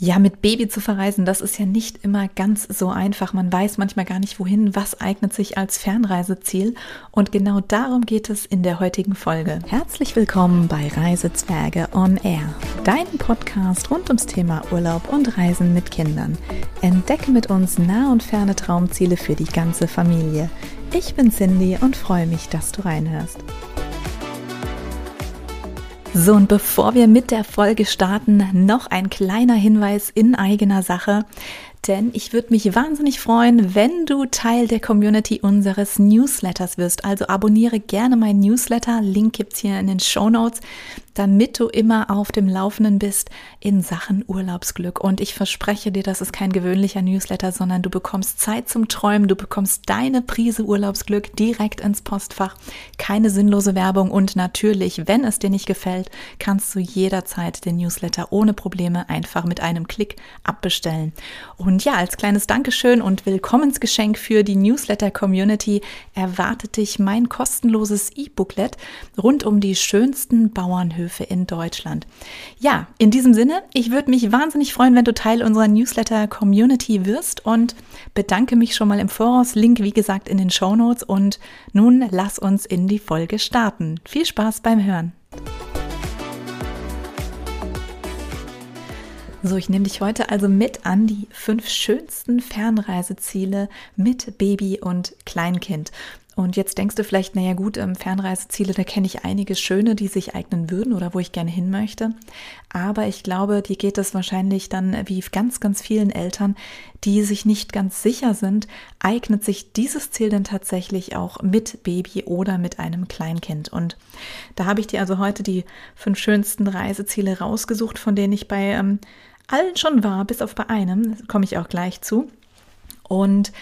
Ja, mit Baby zu verreisen, das ist ja nicht immer ganz so einfach. Man weiß manchmal gar nicht wohin, was eignet sich als Fernreiseziel. Und genau darum geht es in der heutigen Folge. Herzlich willkommen bei Reisezwerge on Air, deinem Podcast rund ums Thema Urlaub und Reisen mit Kindern. Entdecke mit uns nah und ferne Traumziele für die ganze Familie. Ich bin Cindy und freue mich, dass du reinhörst. So, und bevor wir mit der Folge starten, noch ein kleiner Hinweis in eigener Sache denn ich würde mich wahnsinnig freuen, wenn du Teil der Community unseres Newsletters wirst. Also abonniere gerne meinen Newsletter. Link gibt es hier in den Show Notes, damit du immer auf dem Laufenden bist in Sachen Urlaubsglück. Und ich verspreche dir, das ist kein gewöhnlicher Newsletter, sondern du bekommst Zeit zum Träumen, du bekommst deine Prise Urlaubsglück direkt ins Postfach. Keine sinnlose Werbung und natürlich, wenn es dir nicht gefällt, kannst du jederzeit den Newsletter ohne Probleme einfach mit einem Klick abbestellen. Und ja, als kleines Dankeschön und Willkommensgeschenk für die Newsletter-Community erwartet dich mein kostenloses E-Booklet rund um die schönsten Bauernhöfe in Deutschland. Ja, in diesem Sinne, ich würde mich wahnsinnig freuen, wenn du Teil unserer Newsletter-Community wirst und bedanke mich schon mal im Voraus. Link, wie gesagt, in den Show Notes. Und nun lass uns in die Folge starten. Viel Spaß beim Hören. So, ich nehme dich heute also mit an die fünf schönsten Fernreiseziele mit Baby und Kleinkind. Und jetzt denkst du vielleicht, naja gut, ähm, Fernreiseziele, da kenne ich einige schöne, die sich eignen würden oder wo ich gerne hin möchte. Aber ich glaube, dir geht es wahrscheinlich dann wie ganz, ganz vielen Eltern, die sich nicht ganz sicher sind, eignet sich dieses Ziel denn tatsächlich auch mit Baby oder mit einem Kleinkind. Und da habe ich dir also heute die fünf schönsten Reiseziele rausgesucht, von denen ich bei ähm, allen schon war, bis auf bei einem, komme ich auch gleich zu. Und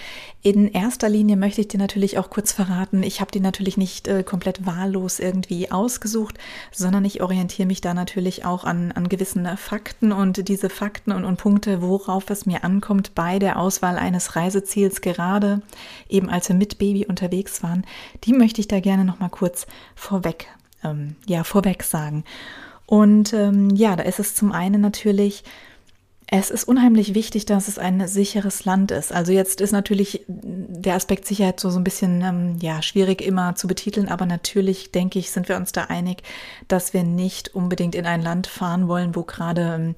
in erster Linie möchte ich dir natürlich auch kurz verraten, ich habe die natürlich nicht äh, komplett wahllos irgendwie ausgesucht, sondern ich orientiere mich da natürlich auch an, an gewissen Fakten und diese Fakten und, und Punkte, worauf es mir ankommt bei der Auswahl eines Reiseziels, gerade eben als wir mit Baby unterwegs waren, die möchte ich da gerne nochmal kurz vorweg, ähm, ja, vorweg sagen. Und ähm, ja, da ist es zum einen natürlich es ist unheimlich wichtig, dass es ein sicheres Land ist. Also jetzt ist natürlich der Aspekt Sicherheit so, so ein bisschen ähm, ja, schwierig immer zu betiteln, aber natürlich denke ich, sind wir uns da einig, dass wir nicht unbedingt in ein Land fahren wollen, wo gerade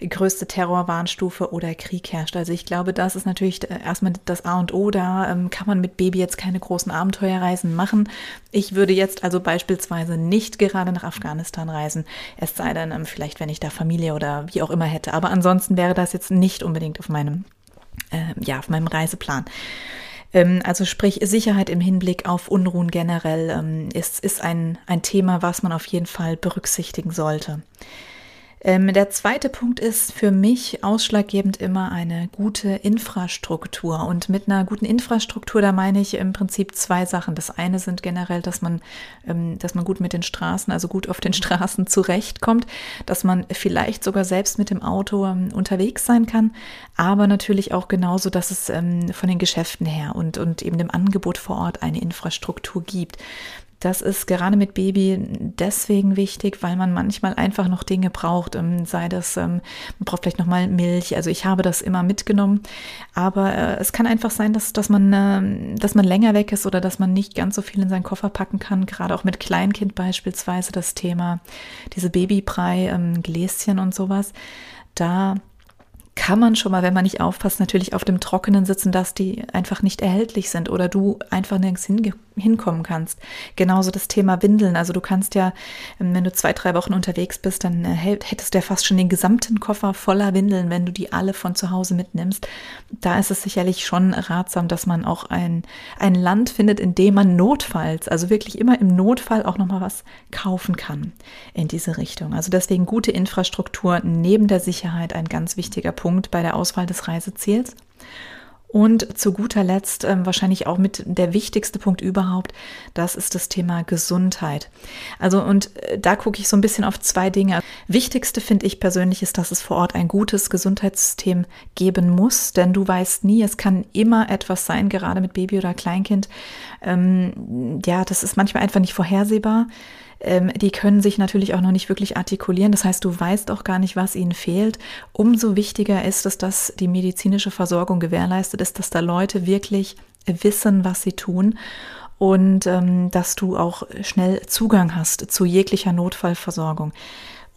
ähm, größte Terrorwarnstufe oder Krieg herrscht. Also ich glaube, das ist natürlich erstmal das A und O. Da ähm, kann man mit Baby jetzt keine großen Abenteuerreisen machen. Ich würde jetzt also beispielsweise nicht gerade nach Afghanistan reisen, es sei denn, ähm, vielleicht wenn ich da Familie oder wie auch immer hätte. Aber ansonsten ansonsten wäre das jetzt nicht unbedingt auf meinem, äh, ja, auf meinem Reiseplan. Ähm, also sprich, Sicherheit im Hinblick auf Unruhen generell ähm, ist, ist ein, ein Thema, was man auf jeden Fall berücksichtigen sollte. Ähm, der zweite Punkt ist für mich ausschlaggebend immer eine gute Infrastruktur. Und mit einer guten Infrastruktur, da meine ich im Prinzip zwei Sachen. Das eine sind generell, dass man, ähm, dass man gut mit den Straßen, also gut auf den Straßen zurechtkommt, dass man vielleicht sogar selbst mit dem Auto ähm, unterwegs sein kann, aber natürlich auch genauso, dass es ähm, von den Geschäften her und, und eben dem Angebot vor Ort eine Infrastruktur gibt. Das ist gerade mit Baby deswegen wichtig, weil man manchmal einfach noch Dinge braucht, ähm, sei das, ähm, man braucht vielleicht nochmal Milch. Also ich habe das immer mitgenommen, aber äh, es kann einfach sein, dass, dass, man, äh, dass man länger weg ist oder dass man nicht ganz so viel in seinen Koffer packen kann. Gerade auch mit Kleinkind beispielsweise das Thema, diese Babybrei, ähm, Gläschen und sowas. Da kann man schon mal, wenn man nicht aufpasst, natürlich auf dem Trockenen sitzen, dass die einfach nicht erhältlich sind oder du einfach nirgends hinge hinkommen kannst. Genauso das Thema Windeln. Also du kannst ja, ähm, wenn du zwei, drei Wochen unterwegs bist, dann äh, hättest du ja fast schon den gesamten Koffer voller Windeln, wenn du die alle von zu Hause mitnimmst. Da ist es sicherlich schon ratsam, dass man auch ein, ein Land findet, in dem man notfalls, also wirklich immer im Notfall auch nochmal was kaufen kann in diese Richtung. Also deswegen gute Infrastruktur neben der Sicherheit ein ganz wichtiger Punkt bei der Auswahl des Reiseziels. Und zu guter Letzt ähm, wahrscheinlich auch mit der wichtigste Punkt überhaupt, das ist das Thema Gesundheit. Also und äh, da gucke ich so ein bisschen auf zwei Dinge. Wichtigste finde ich persönlich ist, dass es vor Ort ein gutes Gesundheitssystem geben muss, denn du weißt nie, es kann immer etwas sein, gerade mit Baby oder Kleinkind. Ähm, ja, das ist manchmal einfach nicht vorhersehbar. Ähm, die können sich natürlich auch noch nicht wirklich artikulieren. Das heißt, du weißt auch gar nicht, was ihnen fehlt. Umso wichtiger ist es, dass die medizinische Versorgung gewährleistet ist, dass da Leute wirklich wissen, was sie tun und ähm, dass du auch schnell Zugang hast zu jeglicher Notfallversorgung.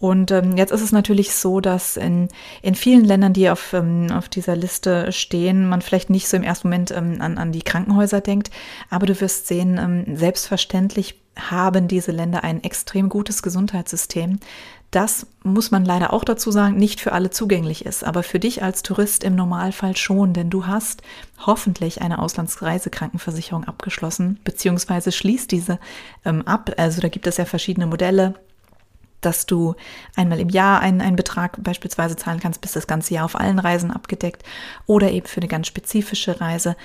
Und ähm, jetzt ist es natürlich so, dass in, in vielen Ländern, die auf, ähm, auf dieser Liste stehen, man vielleicht nicht so im ersten Moment ähm, an, an die Krankenhäuser denkt, aber du wirst sehen, ähm, selbstverständlich haben diese Länder ein extrem gutes Gesundheitssystem. Das muss man leider auch dazu sagen, nicht für alle zugänglich ist, aber für dich als Tourist im Normalfall schon, denn du hast hoffentlich eine Auslandsreisekrankenversicherung abgeschlossen, beziehungsweise schließt diese ähm, ab. Also da gibt es ja verschiedene Modelle dass du einmal im Jahr einen, einen Betrag beispielsweise zahlen kannst, bis das ganze Jahr auf allen Reisen abgedeckt oder eben für eine ganz spezifische Reise.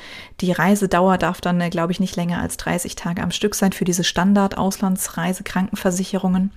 Die Reisedauer darf dann, äh, glaube ich, nicht länger als 30 Tage am Stück sein für diese Standard-Auslandsreise-Krankenversicherungen.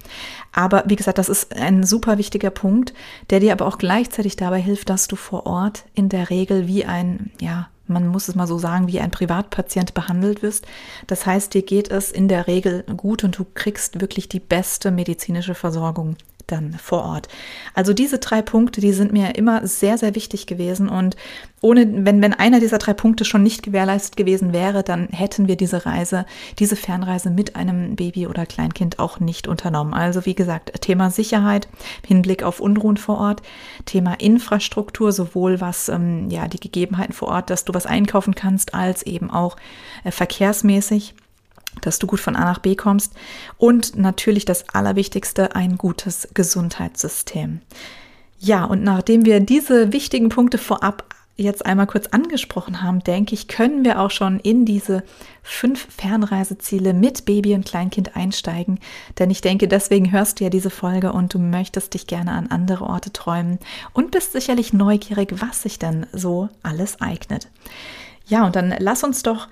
Aber wie gesagt, das ist ein super wichtiger Punkt, der dir aber auch gleichzeitig dabei hilft, dass du vor Ort in der Regel wie ein, ja, man muss es mal so sagen, wie ein Privatpatient behandelt wirst. Das heißt, dir geht es in der Regel gut und du kriegst wirklich die beste medizinische Versorgung dann vor Ort. Also diese drei Punkte, die sind mir immer sehr, sehr wichtig gewesen. Und ohne, wenn, wenn einer dieser drei Punkte schon nicht gewährleistet gewesen wäre, dann hätten wir diese Reise, diese Fernreise mit einem Baby oder Kleinkind auch nicht unternommen. Also wie gesagt, Thema Sicherheit, Hinblick auf Unruhen vor Ort, Thema Infrastruktur, sowohl was ähm, ja die Gegebenheiten vor Ort, dass du was einkaufen kannst, als eben auch äh, verkehrsmäßig dass du gut von A nach B kommst und natürlich das Allerwichtigste, ein gutes Gesundheitssystem. Ja, und nachdem wir diese wichtigen Punkte vorab jetzt einmal kurz angesprochen haben, denke ich, können wir auch schon in diese fünf Fernreiseziele mit Baby und Kleinkind einsteigen. Denn ich denke, deswegen hörst du ja diese Folge und du möchtest dich gerne an andere Orte träumen und bist sicherlich neugierig, was sich denn so alles eignet. Ja, und dann lass uns doch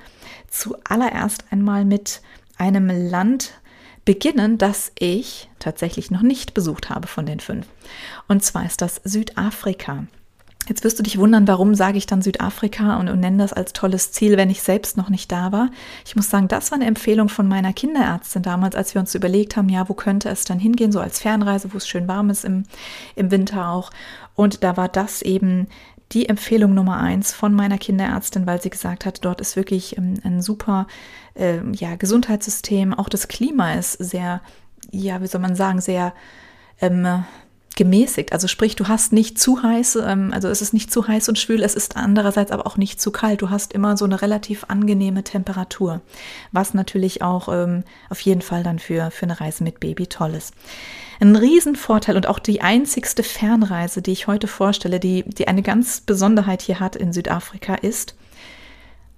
zuallererst einmal mit einem Land beginnen, das ich tatsächlich noch nicht besucht habe von den fünf. Und zwar ist das Südafrika. Jetzt wirst du dich wundern, warum sage ich dann Südafrika und, und, nenne das als tolles Ziel, wenn ich selbst noch nicht da war. Ich muss sagen, das war eine Empfehlung von meiner Kinderärztin damals, als wir uns überlegt haben, ja, wo könnte es dann hingehen, so als Fernreise, wo es schön warm ist im, im Winter auch. Und da war das eben die Empfehlung Nummer eins von meiner Kinderärztin, weil sie gesagt hat, dort ist wirklich ähm, ein super äh, ja, Gesundheitssystem. Auch das Klima ist sehr, ja, wie soll man sagen, sehr ähm, gemäßigt. Also sprich, du hast nicht zu heiß, ähm, also es ist nicht zu heiß und schwül, es ist andererseits aber auch nicht zu kalt. Du hast immer so eine relativ angenehme Temperatur, was natürlich auch ähm, auf jeden Fall dann für, für eine Reise mit Baby toll ist. Ein Riesenvorteil und auch die einzigste Fernreise, die ich heute vorstelle, die, die eine ganz Besonderheit hier hat in Südafrika, ist,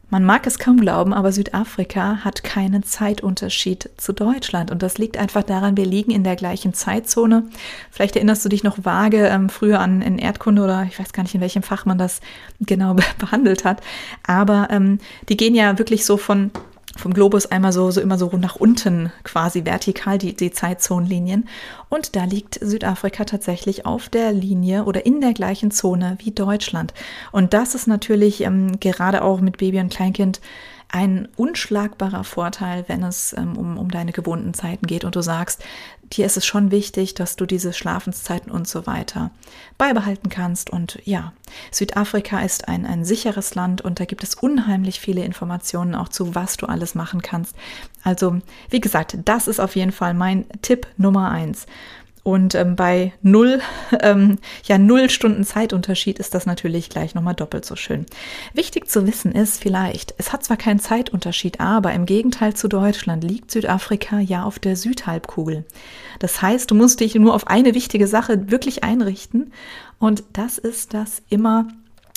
man mag es kaum glauben, aber Südafrika hat keinen Zeitunterschied zu Deutschland. Und das liegt einfach daran, wir liegen in der gleichen Zeitzone. Vielleicht erinnerst du dich noch vage ähm, früher an in Erdkunde oder ich weiß gar nicht, in welchem Fach man das genau behandelt hat. Aber ähm, die gehen ja wirklich so von vom Globus einmal so, so immer so nach unten quasi vertikal die, die Zeitzonenlinien. Und da liegt Südafrika tatsächlich auf der Linie oder in der gleichen Zone wie Deutschland. Und das ist natürlich ähm, gerade auch mit Baby und Kleinkind ein unschlagbarer Vorteil, wenn es ähm, um, um deine gewohnten Zeiten geht und du sagst, dir ist es schon wichtig, dass du diese Schlafenszeiten und so weiter beibehalten kannst. Und ja, Südafrika ist ein, ein sicheres Land und da gibt es unheimlich viele Informationen auch zu, was du alles machen kannst. Also, wie gesagt, das ist auf jeden Fall mein Tipp Nummer eins. Und ähm, bei null, ähm, ja, null Stunden Zeitunterschied ist das natürlich gleich nochmal doppelt so schön. Wichtig zu wissen ist vielleicht, es hat zwar keinen Zeitunterschied, aber im Gegenteil zu Deutschland liegt Südafrika ja auf der Südhalbkugel. Das heißt, du musst dich nur auf eine wichtige Sache wirklich einrichten. Und das ist, dass immer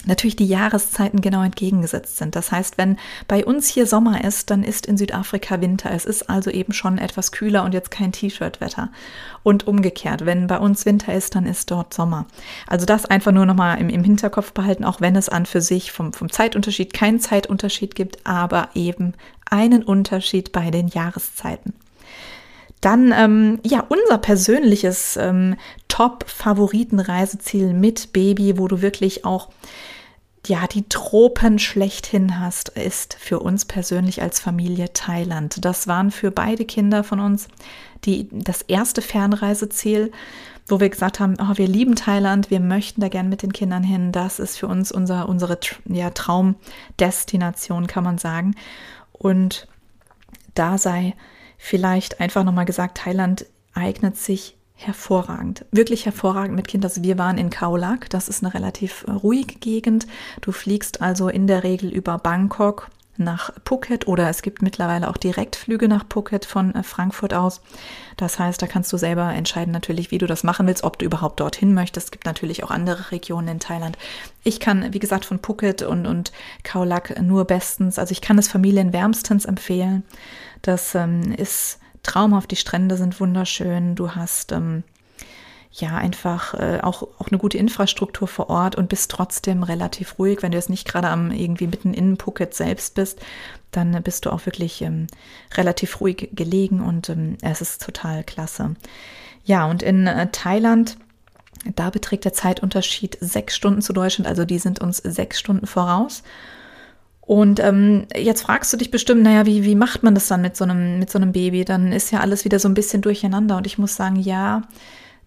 natürlich die Jahreszeiten genau entgegengesetzt sind. Das heißt, wenn bei uns hier Sommer ist, dann ist in Südafrika Winter. Es ist also eben schon etwas kühler und jetzt kein T-Shirt-Wetter. Und umgekehrt, wenn bei uns Winter ist, dann ist dort Sommer. Also das einfach nur nochmal im, im Hinterkopf behalten, auch wenn es an für sich vom, vom Zeitunterschied keinen Zeitunterschied gibt, aber eben einen Unterschied bei den Jahreszeiten. Dann, ähm, ja, unser persönliches ähm, Top-Favoriten-Reiseziel mit Baby, wo du wirklich auch ja, die Tropen schlechthin hast, ist für uns persönlich als Familie Thailand. Das waren für beide Kinder von uns die, das erste Fernreiseziel, wo wir gesagt haben, oh, wir lieben Thailand, wir möchten da gern mit den Kindern hin. Das ist für uns unser, unsere ja, Traumdestination, kann man sagen. Und da sei vielleicht einfach nochmal gesagt, Thailand eignet sich hervorragend, wirklich hervorragend mit Kindern. Also wir waren in Kaolak, das ist eine relativ ruhige Gegend. Du fliegst also in der Regel über Bangkok nach Phuket oder es gibt mittlerweile auch Direktflüge nach Phuket von äh, Frankfurt aus. Das heißt, da kannst du selber entscheiden natürlich, wie du das machen willst, ob du überhaupt dorthin möchtest. Es gibt natürlich auch andere Regionen in Thailand. Ich kann, wie gesagt, von Phuket und, und Kaolak nur bestens, also ich kann es Familien wärmstens empfehlen. Das ähm, ist traumhaft, die Strände sind wunderschön, du hast ähm, ja einfach äh, auch, auch eine gute Infrastruktur vor Ort und bist trotzdem relativ ruhig. Wenn du jetzt nicht gerade am irgendwie mitten in Phuket selbst bist, dann bist du auch wirklich ähm, relativ ruhig gelegen und ähm, es ist total klasse. Ja, und in äh, Thailand, da beträgt der Zeitunterschied sechs Stunden zu Deutschland, also die sind uns sechs Stunden voraus. Und ähm, jetzt fragst du dich bestimmt, naja, wie, wie macht man das dann mit so, einem, mit so einem Baby? Dann ist ja alles wieder so ein bisschen durcheinander. Und ich muss sagen, ja,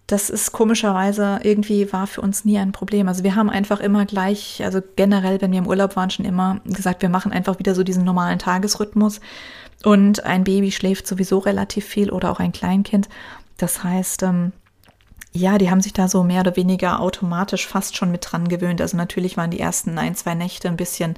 das ist komischerweise irgendwie war für uns nie ein Problem. Also wir haben einfach immer gleich, also generell, wenn wir im Urlaub waren, schon immer gesagt, wir machen einfach wieder so diesen normalen Tagesrhythmus. Und ein Baby schläft sowieso relativ viel oder auch ein Kleinkind. Das heißt, ähm, ja, die haben sich da so mehr oder weniger automatisch fast schon mit dran gewöhnt. Also natürlich waren die ersten ein, zwei Nächte ein bisschen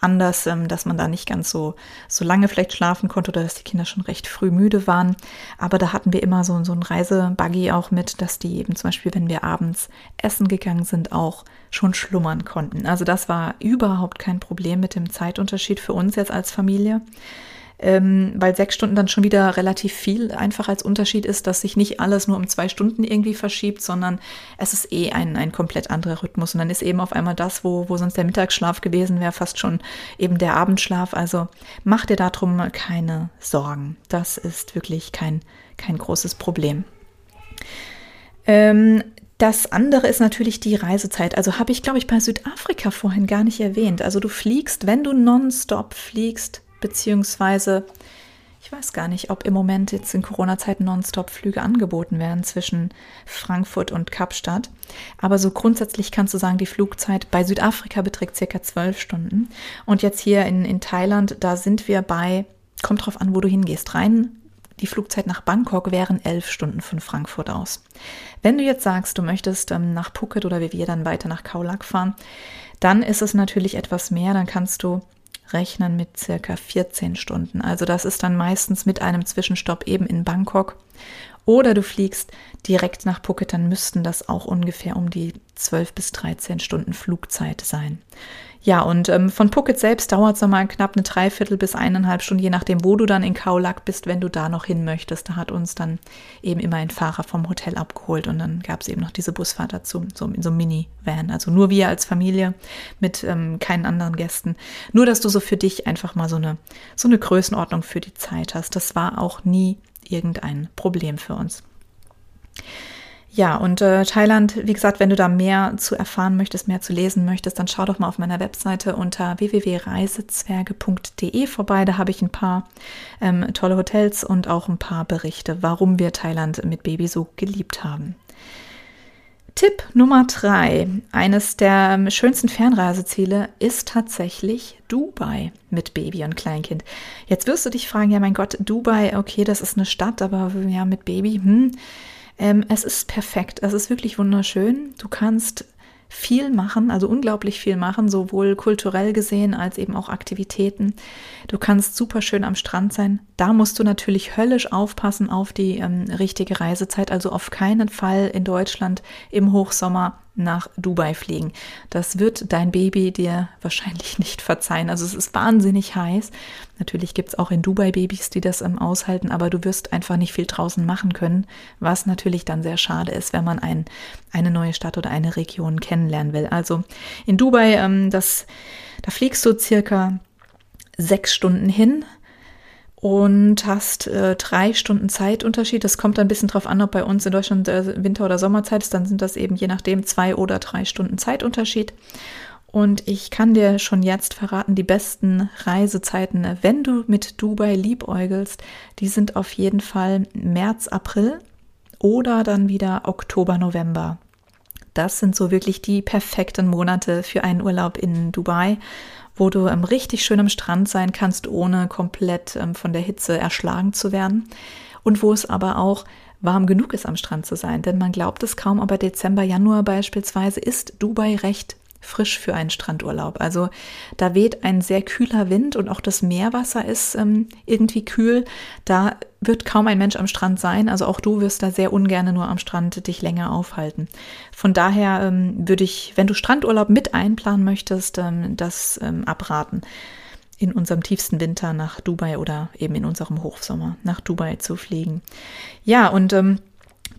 anders, ähm, dass man da nicht ganz so, so lange vielleicht schlafen konnte oder dass die Kinder schon recht früh müde waren. Aber da hatten wir immer so, so ein Reisebuggy auch mit, dass die eben zum Beispiel, wenn wir abends essen gegangen sind, auch schon schlummern konnten. Also das war überhaupt kein Problem mit dem Zeitunterschied für uns jetzt als Familie ähm, weil sechs Stunden dann schon wieder relativ viel einfach als Unterschied ist, dass sich nicht alles nur um zwei Stunden irgendwie verschiebt, sondern es ist eh ein, ein komplett anderer Rhythmus. Und dann ist eben auf einmal das, wo, wo sonst der Mittagsschlaf gewesen wäre, fast schon eben der Abendschlaf. Also mach dir darum keine Sorgen. Das ist wirklich kein, kein großes Problem. Ähm, das andere ist natürlich die Reisezeit. Also habe ich, glaube ich, bei Südafrika vorhin gar nicht erwähnt. Also du fliegst, wenn du nonstop fliegst, beziehungsweise ich weiß gar nicht, ob im Moment jetzt in Corona-Zeiten Nonstop-Flüge angeboten werden zwischen Frankfurt und Kapstadt. Aber so grundsätzlich kannst du sagen, die Flugzeit bei Südafrika beträgt circa zwölf Stunden. Und jetzt hier in, in Thailand, da sind wir bei, kommt drauf an, wo du hingehst, rein. Die Flugzeit nach Bangkok wären elf Stunden von Frankfurt aus. Wenn du jetzt sagst, du möchtest ähm, nach Phuket oder wie wir dann weiter nach Kaulak fahren, dann ist es natürlich etwas mehr. Dann kannst du rechnen mit circa 14 Stunden. Also das ist dann meistens mit einem Zwischenstopp eben in Bangkok. Oder du fliegst direkt nach Phuket, dann müssten das auch ungefähr um die 12 bis 13 Stunden Flugzeit sein. Ja, und ähm, von Phuket selbst dauert es nochmal knapp eine Dreiviertel bis eineinhalb Stunden, je nachdem, wo du dann in Kaulak bist, wenn du da noch hin möchtest. Da hat uns dann eben immer ein Fahrer vom Hotel abgeholt und dann gab es eben noch diese Busfahrt dazu, so in so einem Mini-Van. Also nur wir als Familie mit ähm, keinen anderen Gästen. Nur, dass du so für dich einfach mal so eine, so eine Größenordnung für die Zeit hast. Das war auch nie irgendein Problem für uns. Ja, und äh, Thailand, wie gesagt, wenn du da mehr zu erfahren möchtest, mehr zu lesen möchtest, dann schau doch mal auf meiner Webseite unter www.reisezwerge.de vorbei. Da habe ich ein paar ähm, tolle Hotels und auch ein paar Berichte, warum wir Thailand mit Baby so geliebt haben. Tipp Nummer drei, eines der schönsten Fernreiseziele ist tatsächlich Dubai mit Baby und Kleinkind. Jetzt wirst du dich fragen, ja mein Gott, Dubai, okay, das ist eine Stadt, aber ja mit Baby, hm, ähm, es ist perfekt. Es ist wirklich wunderschön. Du kannst viel machen, also unglaublich viel machen, sowohl kulturell gesehen als eben auch Aktivitäten. Du kannst super schön am Strand sein. Da musst du natürlich höllisch aufpassen auf die ähm, richtige Reisezeit. Also auf keinen Fall in Deutschland im Hochsommer nach Dubai fliegen. Das wird dein Baby dir wahrscheinlich nicht verzeihen. Also es ist wahnsinnig heiß. Natürlich gibt es auch in Dubai Babys, die das ähm, aushalten, aber du wirst einfach nicht viel draußen machen können, was natürlich dann sehr schade ist, wenn man ein, eine neue Stadt oder eine Region kennenlernen will. Also in Dubai, ähm, das, da fliegst du circa sechs Stunden hin und hast äh, drei Stunden Zeitunterschied. Das kommt ein bisschen drauf an, ob bei uns in Deutschland äh, Winter- oder Sommerzeit ist. Dann sind das eben je nachdem zwei oder drei Stunden Zeitunterschied. Und ich kann dir schon jetzt verraten, die besten Reisezeiten, wenn du mit Dubai liebäugelst, die sind auf jeden Fall März, April oder dann wieder Oktober, November. Das sind so wirklich die perfekten Monate für einen Urlaub in Dubai, wo du ähm, richtig schön am Strand sein kannst, ohne komplett ähm, von der Hitze erschlagen zu werden. Und wo es aber auch warm genug ist, am Strand zu sein. Denn man glaubt es kaum, aber Dezember, Januar beispielsweise ist Dubai recht frisch für einen Strandurlaub. Also da weht ein sehr kühler Wind und auch das Meerwasser ist ähm, irgendwie kühl. Da wird kaum ein Mensch am Strand sein. Also auch du wirst da sehr ungern nur am Strand dich länger aufhalten. Von daher ähm, würde ich, wenn du Strandurlaub mit einplanen möchtest, ähm, das ähm, abraten in unserem tiefsten Winter nach Dubai oder eben in unserem Hochsommer nach Dubai zu fliegen. Ja, und ähm,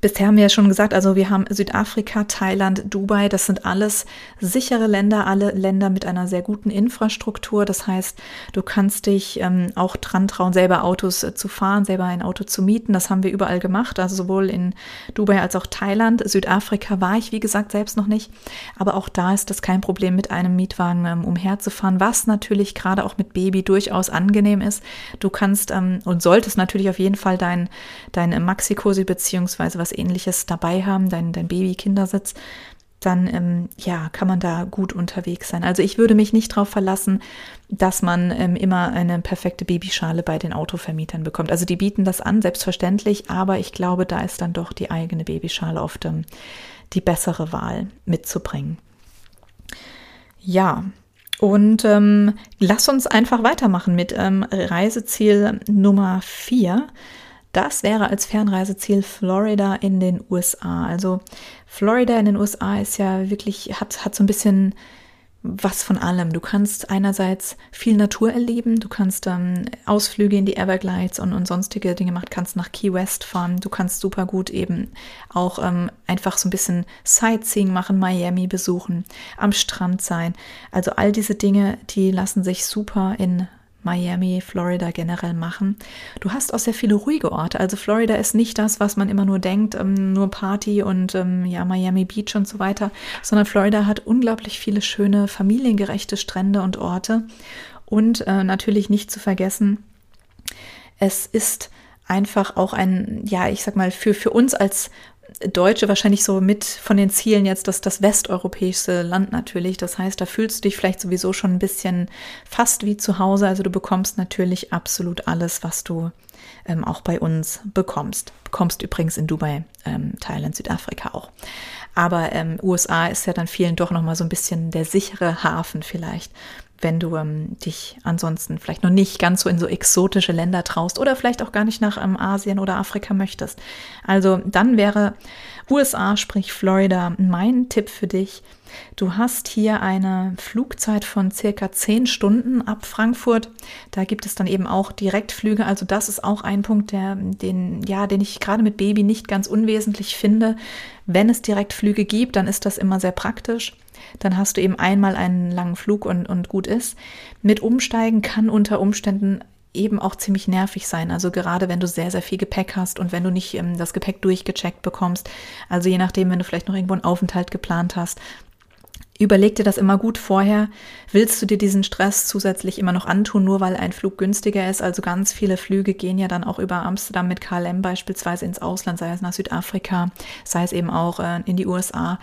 Bisher haben wir ja schon gesagt, also wir haben Südafrika, Thailand, Dubai, das sind alles sichere Länder, alle Länder mit einer sehr guten Infrastruktur. Das heißt, du kannst dich ähm, auch dran trauen, selber Autos äh, zu fahren, selber ein Auto zu mieten. Das haben wir überall gemacht, also sowohl in Dubai als auch Thailand. Südafrika war ich, wie gesagt, selbst noch nicht. Aber auch da ist das kein Problem, mit einem Mietwagen ähm, umherzufahren, was natürlich gerade auch mit Baby durchaus angenehm ist. Du kannst ähm, und solltest natürlich auf jeden Fall dein, dein Maxi-Cosi beziehungsweise was ähnliches dabei haben, dein, dein Baby-Kindersitz, dann ähm, ja, kann man da gut unterwegs sein. Also ich würde mich nicht darauf verlassen, dass man ähm, immer eine perfekte Babyschale bei den Autovermietern bekommt. Also die bieten das an, selbstverständlich, aber ich glaube, da ist dann doch die eigene Babyschale oft ähm, die bessere Wahl mitzubringen. Ja, und ähm, lass uns einfach weitermachen mit ähm, Reiseziel Nummer 4. Das wäre als Fernreiseziel Florida in den USA. Also Florida in den USA ist ja wirklich, hat, hat so ein bisschen was von allem. Du kannst einerseits viel Natur erleben, du kannst ähm, Ausflüge in die Everglades und, und sonstige Dinge machen, kannst nach Key West fahren, du kannst super gut eben auch ähm, einfach so ein bisschen Sightseeing machen, Miami besuchen, am Strand sein. Also all diese Dinge, die lassen sich super in Miami, Florida generell machen. Du hast auch sehr viele ruhige Orte. Also Florida ist nicht das, was man immer nur denkt, ähm, nur Party und ähm, ja, Miami Beach und so weiter, sondern Florida hat unglaublich viele schöne, familiengerechte Strände und Orte. Und äh, natürlich nicht zu vergessen, es ist einfach auch ein, ja, ich sag mal, für, für uns als Deutsche wahrscheinlich so mit von den Zielen jetzt das, das westeuropäische Land natürlich. Das heißt, da fühlst du dich vielleicht sowieso schon ein bisschen fast wie zu Hause. Also du bekommst natürlich absolut alles, was du ähm, auch bei uns bekommst. Bekommst übrigens in Dubai, ähm, Thailand, Südafrika auch. Aber ähm, USA ist ja dann vielen doch nochmal so ein bisschen der sichere Hafen vielleicht wenn du ähm, dich ansonsten vielleicht noch nicht ganz so in so exotische Länder traust oder vielleicht auch gar nicht nach ähm, Asien oder Afrika möchtest. Also dann wäre USA, sprich Florida, mein Tipp für dich. Du hast hier eine Flugzeit von circa zehn Stunden ab Frankfurt. Da gibt es dann eben auch Direktflüge. Also das ist auch ein Punkt, der, den, ja, den ich gerade mit Baby nicht ganz unwesentlich finde. Wenn es Direktflüge gibt, dann ist das immer sehr praktisch dann hast du eben einmal einen langen Flug und, und gut ist. Mit Umsteigen kann unter Umständen eben auch ziemlich nervig sein. Also gerade wenn du sehr, sehr viel Gepäck hast und wenn du nicht ähm, das Gepäck durchgecheckt bekommst. Also je nachdem, wenn du vielleicht noch irgendwo einen Aufenthalt geplant hast, Überleg dir das immer gut vorher. Willst du dir diesen Stress zusätzlich immer noch antun, nur weil ein Flug günstiger ist? Also ganz viele Flüge gehen ja dann auch über Amsterdam mit KLM beispielsweise ins Ausland, sei es nach Südafrika, sei es eben auch äh, in die USA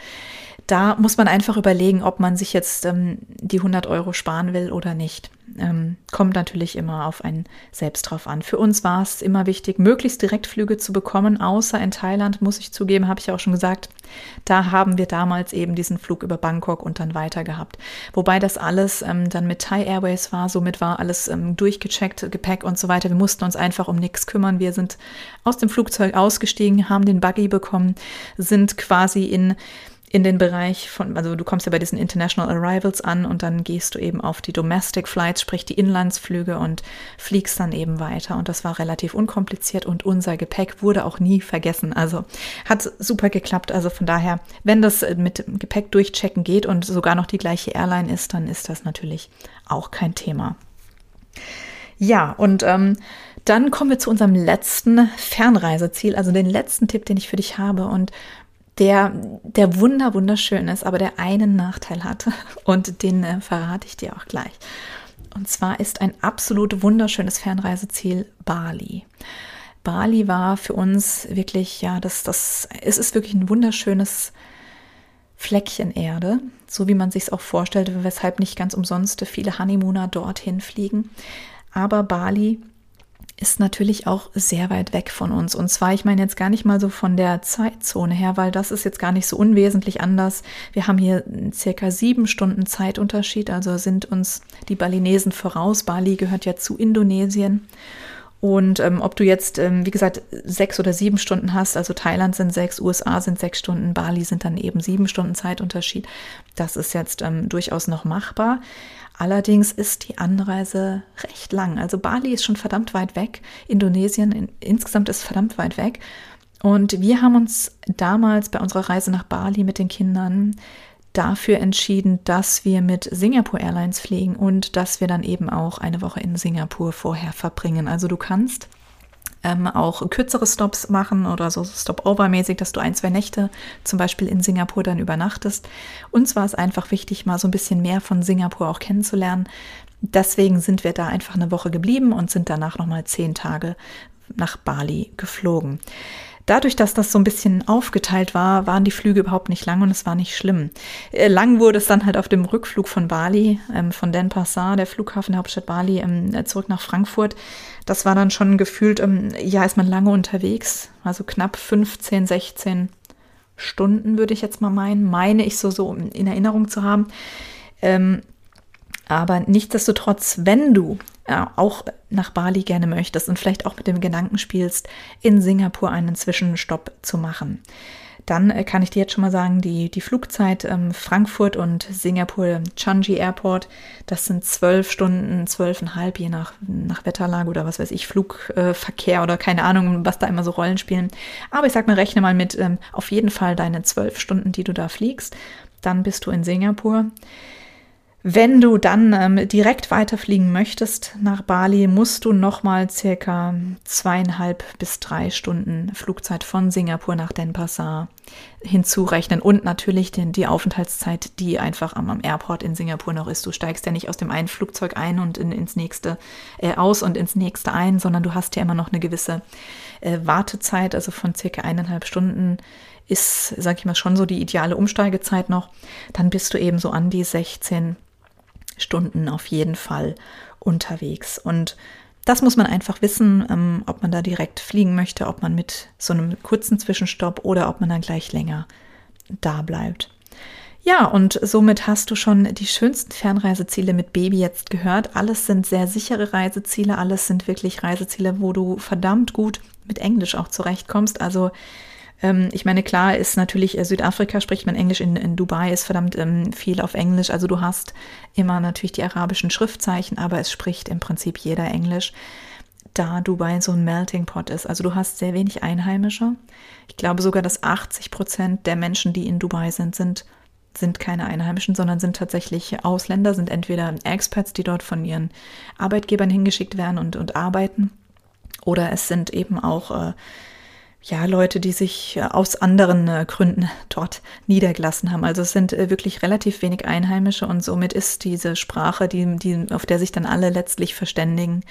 da muss man einfach überlegen, ob man sich jetzt ähm, die 100 Euro sparen will oder nicht. Ähm, kommt natürlich immer auf einen selbst drauf an. Für uns war es immer wichtig, möglichst Direktflüge zu bekommen, außer in Thailand, muss ich zugeben, habe ich ja auch schon gesagt. Da haben wir damals eben diesen Flug über Bangkok und dann weiter gehabt. Wobei das alles ähm, dann mit Thai Airways war, somit war alles ähm, durchgecheckt, Gepäck und so weiter. Wir mussten uns einfach um nichts kümmern. Wir sind aus dem Flugzeug ausgestiegen, haben den Buggy bekommen, sind quasi in in den Bereich von, also du kommst ja bei diesen International Arrivals an und dann gehst du eben auf die Domestic Flights, sprich die Inlandsflüge und fliegst dann eben weiter. Und das war relativ unkompliziert und unser Gepäck wurde auch nie vergessen. Also hat super geklappt. Also von daher, wenn das mit Gepäck durchchecken geht und sogar noch die gleiche Airline ist, dann ist das natürlich auch kein Thema. Ja, und ähm, dann kommen wir zu unserem letzten Fernreiseziel, also den letzten Tipp, den ich für dich habe. Und der, der wunder, wunderschön ist, aber der einen Nachteil hat. Und den äh, verrate ich dir auch gleich. Und zwar ist ein absolut wunderschönes Fernreiseziel Bali. Bali war für uns wirklich, ja, das, das, es ist wirklich ein wunderschönes Fleckchen Erde, so wie man sich es auch vorstellt, weshalb nicht ganz umsonst viele Honeymooner dorthin fliegen. Aber Bali ist natürlich auch sehr weit weg von uns. Und zwar, ich meine jetzt gar nicht mal so von der Zeitzone her, weil das ist jetzt gar nicht so unwesentlich anders. Wir haben hier circa sieben Stunden Zeitunterschied, also sind uns die Balinesen voraus. Bali gehört ja zu Indonesien. Und ähm, ob du jetzt, ähm, wie gesagt, sechs oder sieben Stunden hast, also Thailand sind sechs, USA sind sechs Stunden, Bali sind dann eben sieben Stunden Zeitunterschied, das ist jetzt ähm, durchaus noch machbar. Allerdings ist die Anreise recht lang. Also Bali ist schon verdammt weit weg, Indonesien in, insgesamt ist verdammt weit weg. Und wir haben uns damals bei unserer Reise nach Bali mit den Kindern dafür entschieden, dass wir mit Singapore Airlines fliegen und dass wir dann eben auch eine Woche in Singapur vorher verbringen. Also du kannst ähm, auch kürzere Stops machen oder so Stopover-mäßig, dass du ein, zwei Nächte zum Beispiel in Singapur dann übernachtest. Uns war es einfach wichtig, mal so ein bisschen mehr von Singapur auch kennenzulernen. Deswegen sind wir da einfach eine Woche geblieben und sind danach nochmal zehn Tage nach Bali geflogen. Dadurch, dass das so ein bisschen aufgeteilt war, waren die Flüge überhaupt nicht lang und es war nicht schlimm. Äh, lang wurde es dann halt auf dem Rückflug von Bali, ähm, von Denpasar, der Flughafen der Hauptstadt Bali, ähm, äh, zurück nach Frankfurt. Das war dann schon gefühlt, ähm, ja, ist man lange unterwegs, also knapp 15, 16 Stunden würde ich jetzt mal meinen, meine ich so, so in Erinnerung zu haben. Ähm, aber nichtsdestotrotz, wenn du ja, auch nach Bali gerne möchtest und vielleicht auch mit dem Gedanken spielst, in Singapur einen Zwischenstopp zu machen, dann äh, kann ich dir jetzt schon mal sagen, die, die Flugzeit ähm, Frankfurt und Singapur Changi Airport, das sind zwölf Stunden, zwölfeinhalb, je nach, nach Wetterlage oder was weiß ich, Flugverkehr äh, oder keine Ahnung, was da immer so Rollen spielen. Aber ich sag mal, rechne mal mit ähm, auf jeden Fall deine zwölf Stunden, die du da fliegst. Dann bist du in Singapur. Wenn du dann ähm, direkt weiterfliegen möchtest nach Bali, musst du nochmal circa zweieinhalb bis drei Stunden Flugzeit von Singapur nach Denpasar hinzurechnen und natürlich den, die Aufenthaltszeit, die einfach am, am, Airport in Singapur noch ist. Du steigst ja nicht aus dem einen Flugzeug ein und in, ins nächste äh, aus und ins nächste ein, sondern du hast ja immer noch eine gewisse äh, Wartezeit, also von circa eineinhalb Stunden ist, sag ich mal, schon so die ideale Umsteigezeit noch. Dann bist du eben so an die 16 Stunden auf jeden Fall unterwegs. Und das muss man einfach wissen, ähm, ob man da direkt fliegen möchte, ob man mit so einem kurzen Zwischenstopp oder ob man dann gleich länger da bleibt. Ja, und somit hast du schon die schönsten Fernreiseziele mit Baby jetzt gehört. Alles sind sehr sichere Reiseziele, alles sind wirklich Reiseziele, wo du verdammt gut mit Englisch auch zurechtkommst. Also ähm, ich meine, klar ist natürlich äh, Südafrika spricht man Englisch, in, in Dubai ist verdammt ähm, viel auf Englisch. Also du hast immer natürlich die arabischen Schriftzeichen, aber es spricht im Prinzip jeder Englisch, da Dubai so ein Melting Pot ist. Also du hast sehr wenig Einheimische. Ich glaube sogar, dass 80 Prozent der Menschen, die in Dubai sind, sind sind keine Einheimischen, sondern sind tatsächlich Ausländer, sind entweder Expats, die dort von ihren Arbeitgebern hingeschickt werden und, und arbeiten, oder es sind eben auch äh, ja, Leute, die sich äh, aus anderen äh, Gründen dort niedergelassen haben. Also es sind äh, wirklich relativ wenig Einheimische und somit ist diese Sprache, die, die, auf der sich dann alle letztlich verständigen,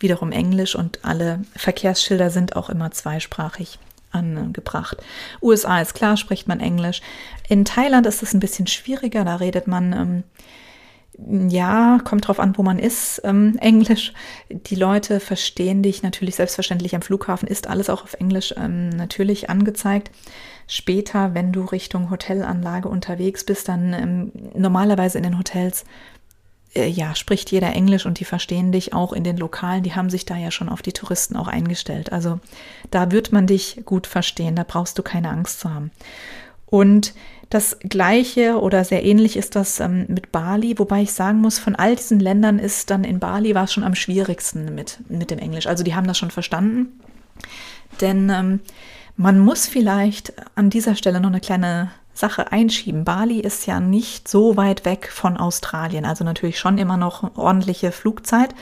wiederum Englisch und alle Verkehrsschilder sind auch immer zweisprachig angebracht. USA ist klar, spricht man Englisch. In Thailand ist es ein bisschen schwieriger, da redet man ähm, ja, kommt drauf an, wo man ist, ähm, Englisch. Die Leute verstehen dich natürlich selbstverständlich am Flughafen, ist alles auch auf Englisch ähm, natürlich angezeigt. Später, wenn du Richtung Hotelanlage unterwegs bist, dann ähm, normalerweise in den Hotels, äh, ja, spricht jeder Englisch und die verstehen dich auch in den Lokalen. Die haben sich da ja schon auf die Touristen auch eingestellt. Also da wird man dich gut verstehen, da brauchst du keine Angst zu haben. Und das gleiche oder sehr ähnlich ist das ähm, mit Bali, wobei ich sagen muss, von all diesen Ländern ist dann in Bali war es schon am schwierigsten mit, mit dem Englisch. Also die haben das schon verstanden. Denn ähm, man muss vielleicht an dieser Stelle noch eine kleine Sache einschieben. Bali ist ja nicht so weit weg von Australien, also natürlich schon immer noch ordentliche Flugzeit.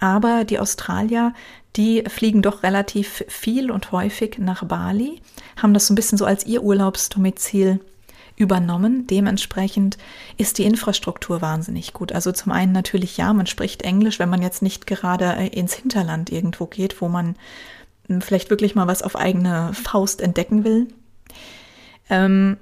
Aber die Australier, die fliegen doch relativ viel und häufig nach Bali, haben das so ein bisschen so als ihr Urlaubsdomizil übernommen. Dementsprechend ist die Infrastruktur wahnsinnig gut. Also zum einen natürlich ja, man spricht Englisch, wenn man jetzt nicht gerade äh, ins Hinterland irgendwo geht, wo man hm, vielleicht wirklich mal was auf eigene Faust entdecken will. Ähm,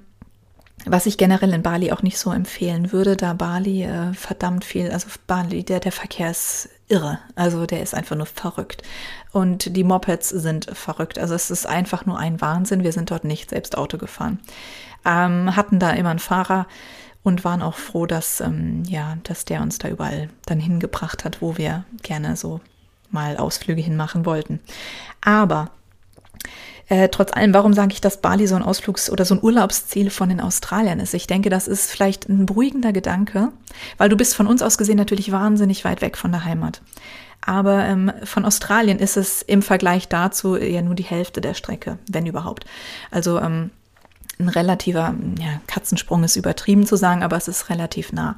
was ich generell in Bali auch nicht so empfehlen würde, da Bali äh, verdammt viel, also Bali, der, der Verkehr ist irre. Also der ist einfach nur verrückt. Und die Mopeds sind verrückt. Also es ist einfach nur ein Wahnsinn. Wir sind dort nicht selbst Auto gefahren. Ähm, hatten da immer einen Fahrer und waren auch froh, dass, ähm, ja, dass der uns da überall dann hingebracht hat, wo wir gerne so mal Ausflüge hinmachen wollten. Aber äh, trotz allem, warum sage ich, dass Bali so ein Ausflugs- oder so ein Urlaubsziel von den Australiern ist? Ich denke, das ist vielleicht ein beruhigender Gedanke, weil du bist von uns aus gesehen natürlich wahnsinnig weit weg von der Heimat. Aber ähm, von Australien ist es im Vergleich dazu ja nur die Hälfte der Strecke, wenn überhaupt. Also ähm, ein relativer ja, Katzensprung ist übertrieben zu sagen, aber es ist relativ nah.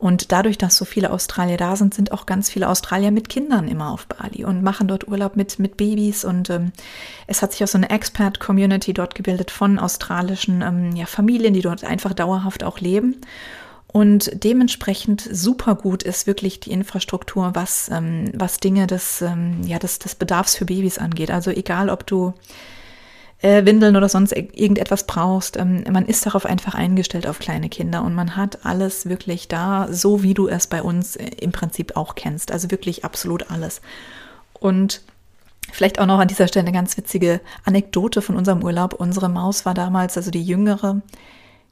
Und dadurch, dass so viele Australier da sind, sind auch ganz viele Australier mit Kindern immer auf Bali und machen dort Urlaub mit, mit Babys. Und ähm, es hat sich auch so eine Expat-Community dort gebildet von australischen ähm, ja, Familien, die dort einfach dauerhaft auch leben. Und dementsprechend super gut ist wirklich die Infrastruktur, was, ähm, was Dinge des, ähm, ja, des, des Bedarfs für Babys angeht. Also egal, ob du äh, Windeln oder sonst irgendetwas brauchst. Ähm, man ist darauf einfach eingestellt auf kleine Kinder und man hat alles wirklich da, so wie du es bei uns äh, im Prinzip auch kennst. Also wirklich absolut alles. Und Vielleicht auch noch an dieser Stelle eine ganz witzige Anekdote von unserem Urlaub. Unsere Maus war damals, also die jüngere,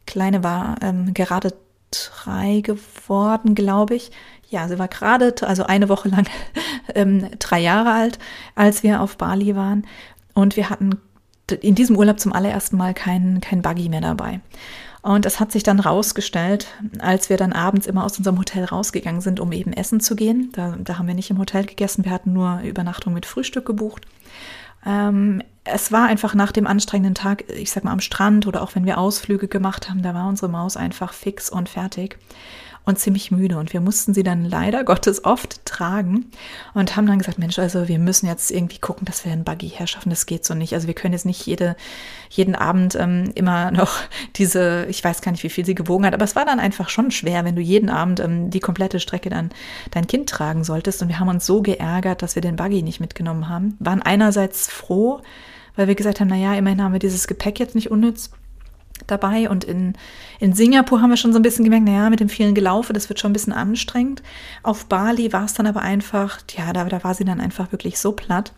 kleine war ähm, gerade drei geworden, glaube ich. Ja, sie war gerade, also eine Woche lang ähm, drei Jahre alt, als wir auf Bali waren. Und wir hatten in diesem Urlaub zum allerersten Mal kein, kein Buggy mehr dabei. Und es hat sich dann rausgestellt, als wir dann abends immer aus unserem Hotel rausgegangen sind, um eben essen zu gehen. Da, da haben wir nicht im Hotel gegessen, wir hatten nur Übernachtung mit Frühstück gebucht. Ähm, es war einfach nach dem anstrengenden Tag, ich sag mal am Strand oder auch wenn wir Ausflüge gemacht haben, da war unsere Maus einfach fix und fertig und ziemlich müde. Und wir mussten sie dann leider Gottes oft tragen und haben dann gesagt, Mensch, also wir müssen jetzt irgendwie gucken, dass wir einen Buggy herschaffen. Das geht so nicht. Also wir können jetzt nicht jede, jeden Abend ähm, immer noch diese, ich weiß gar nicht, wie viel sie gewogen hat, aber es war dann einfach schon schwer, wenn du jeden Abend ähm, die komplette Strecke dann dein Kind tragen solltest. Und wir haben uns so geärgert, dass wir den Buggy nicht mitgenommen haben. Waren einerseits froh, weil wir gesagt haben, naja, immerhin haben wir dieses Gepäck jetzt nicht unnütz dabei. Und in, in Singapur haben wir schon so ein bisschen gemerkt, naja, mit dem vielen Gelaufe, das wird schon ein bisschen anstrengend. Auf Bali war es dann aber einfach, ja, da, da war sie dann einfach wirklich so platt,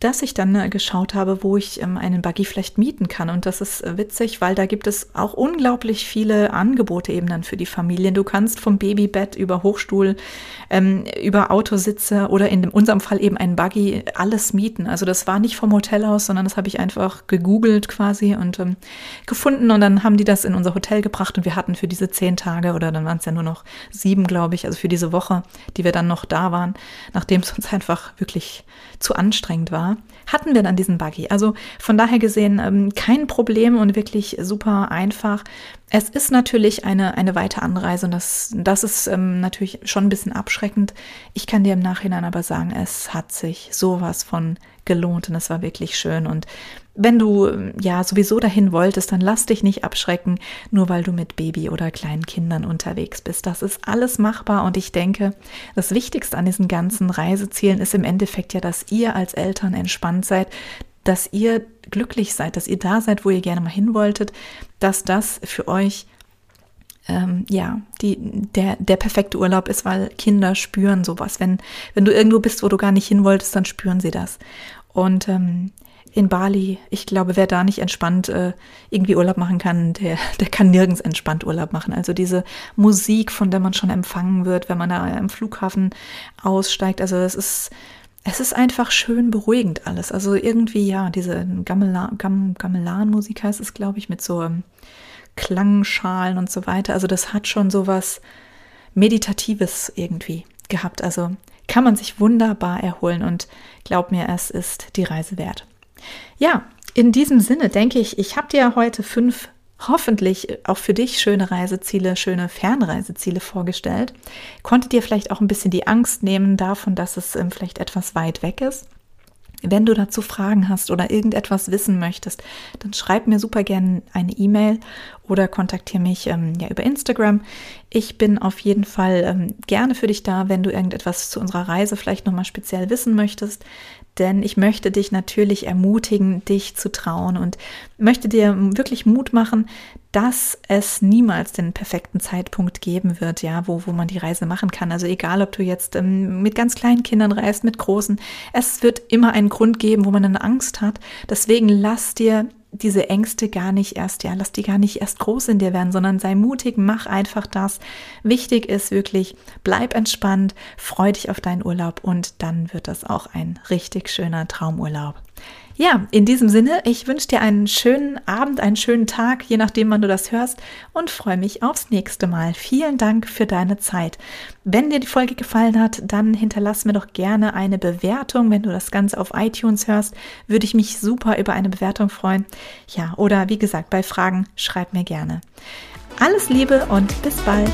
dass ich dann äh, geschaut habe, wo ich ähm, einen Buggy vielleicht mieten kann. Und das ist äh, witzig, weil da gibt es auch unglaublich viele Angebote eben dann für die Familien. Du kannst vom Babybett über Hochstuhl, ähm, über Autositze oder in unserem Fall eben einen Buggy alles mieten. Also das war nicht vom Hotel aus, sondern das habe ich einfach gegoogelt quasi und ähm, gefunden. Und dann haben die das in unser Hotel gebracht und wir hatten für diese zehn Tage oder dann waren es ja nur noch sieben, glaube ich, also für diese Woche, die wir dann noch da waren, nachdem es uns einfach wirklich zu anstrengend war hatten wir dann diesen Buggy. Also von daher gesehen ähm, kein Problem und wirklich super einfach. Es ist natürlich eine, eine weite Anreise und das, das ist ähm, natürlich schon ein bisschen abschreckend. Ich kann dir im Nachhinein aber sagen, es hat sich sowas von gelohnt und es war wirklich schön. Und wenn du ja sowieso dahin wolltest, dann lass dich nicht abschrecken, nur weil du mit Baby oder kleinen Kindern unterwegs bist. Das ist alles machbar und ich denke, das Wichtigste an diesen ganzen Reisezielen ist im Endeffekt ja, dass ihr als Eltern entspannt seid, dass ihr glücklich seid, dass ihr da seid, wo ihr gerne mal hin wolltet, dass das für euch ähm, ja, die, der, der perfekte Urlaub ist, weil Kinder spüren sowas. Wenn, wenn du irgendwo bist, wo du gar nicht hin wolltest, dann spüren sie das. Und ähm, in Bali, ich glaube, wer da nicht entspannt äh, irgendwie Urlaub machen kann, der, der kann nirgends entspannt Urlaub machen. Also diese Musik, von der man schon empfangen wird, wenn man da am Flughafen aussteigt, also es ist, es ist einfach schön beruhigend alles. Also irgendwie, ja, diese Gamelan, Gam, Gamelan-Musik heißt es, glaube ich, mit so ähm, Klangschalen und so weiter. Also das hat schon so was Meditatives irgendwie gehabt. Also kann man sich wunderbar erholen und glaub mir, es ist die Reise wert. Ja, in diesem Sinne denke ich, ich habe dir heute fünf hoffentlich auch für dich schöne Reiseziele, schöne Fernreiseziele vorgestellt. Konnte dir vielleicht auch ein bisschen die Angst nehmen davon, dass es ähm, vielleicht etwas weit weg ist. Wenn du dazu Fragen hast oder irgendetwas wissen möchtest, dann schreib mir super gerne eine E-Mail oder kontaktiere mich ähm, ja über Instagram. Ich bin auf jeden Fall ähm, gerne für dich da, wenn du irgendetwas zu unserer Reise vielleicht nochmal speziell wissen möchtest denn ich möchte dich natürlich ermutigen, dich zu trauen und möchte dir wirklich Mut machen, dass es niemals den perfekten Zeitpunkt geben wird, ja, wo, wo man die Reise machen kann. Also egal, ob du jetzt ähm, mit ganz kleinen Kindern reist, mit großen, es wird immer einen Grund geben, wo man eine Angst hat. Deswegen lass dir diese Ängste gar nicht erst, ja, lass die gar nicht erst groß in dir werden, sondern sei mutig, mach einfach das. Wichtig ist wirklich, bleib entspannt, freu dich auf deinen Urlaub und dann wird das auch ein richtig schöner Traumurlaub. Ja, in diesem Sinne, ich wünsche dir einen schönen Abend, einen schönen Tag, je nachdem, wann du das hörst und freue mich aufs nächste Mal. Vielen Dank für deine Zeit. Wenn dir die Folge gefallen hat, dann hinterlass mir doch gerne eine Bewertung. Wenn du das Ganze auf iTunes hörst, würde ich mich super über eine Bewertung freuen. Ja, oder wie gesagt, bei Fragen schreib mir gerne. Alles Liebe und bis bald.